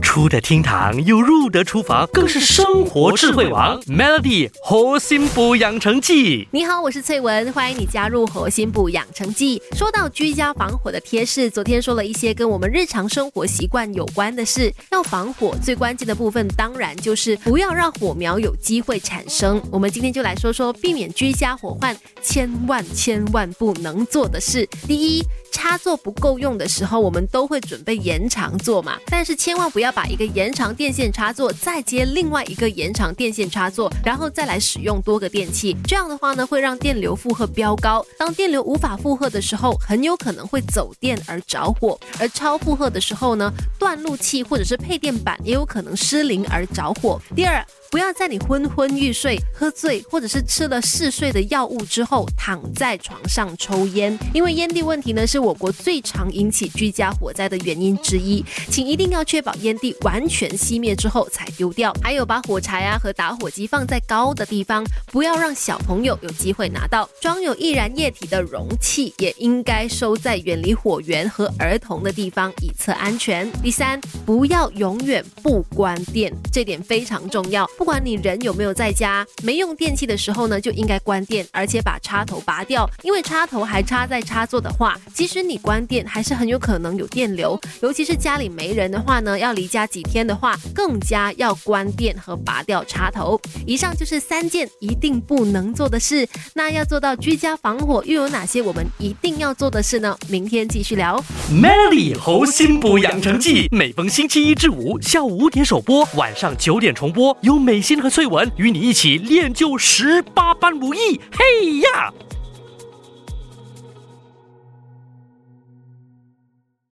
出得厅堂又入得厨房，更是生活智慧王。Melody 核心补养成记，你好，我是翠文，欢迎你加入核心补养成记。说到居家防火的贴士，昨天说了一些跟我们日常生活习惯有关的事。要防火，最关键的部分当然就是不要让火苗有机会产生。我们今天就来说说避免居家火患，千万千万不能做的事。第一。插座不够用的时候，我们都会准备延长座嘛。但是千万不要把一个延长电线插座再接另外一个延长电线插座，然后再来使用多个电器。这样的话呢，会让电流负荷飙高。当电流无法负荷的时候，很有可能会走电而着火。而超负荷的时候呢，断路器或者是配电板也有可能失灵而着火。第二。不要在你昏昏欲睡、喝醉或者是吃了嗜睡的药物之后躺在床上抽烟，因为烟蒂问题呢是我国最常引起居家火灾的原因之一。请一定要确保烟蒂完全熄灭之后才丢掉。还有把火柴啊和打火机放在高的地方，不要让小朋友有机会拿到。装有易燃液体的容器也应该收在远离火源和儿童的地方，以测安全。第三，不要永远不关电，这点非常重要。不管你人有没有在家，没用电器的时候呢，就应该关电，而且把插头拔掉。因为插头还插在插座的话，即使你关电，还是很有可能有电流。尤其是家里没人的话呢，要离家几天的话，更加要关电和拔掉插头。以上就是三件一定不能做的事。那要做到居家防火，又有哪些我们一定要做的事呢？明天继续聊。Melody 猴心补养成记，每逢星期一至五下午五点首播，晚上九点重播。由。美心和翠文与你一起练就十八般武艺，嘿呀！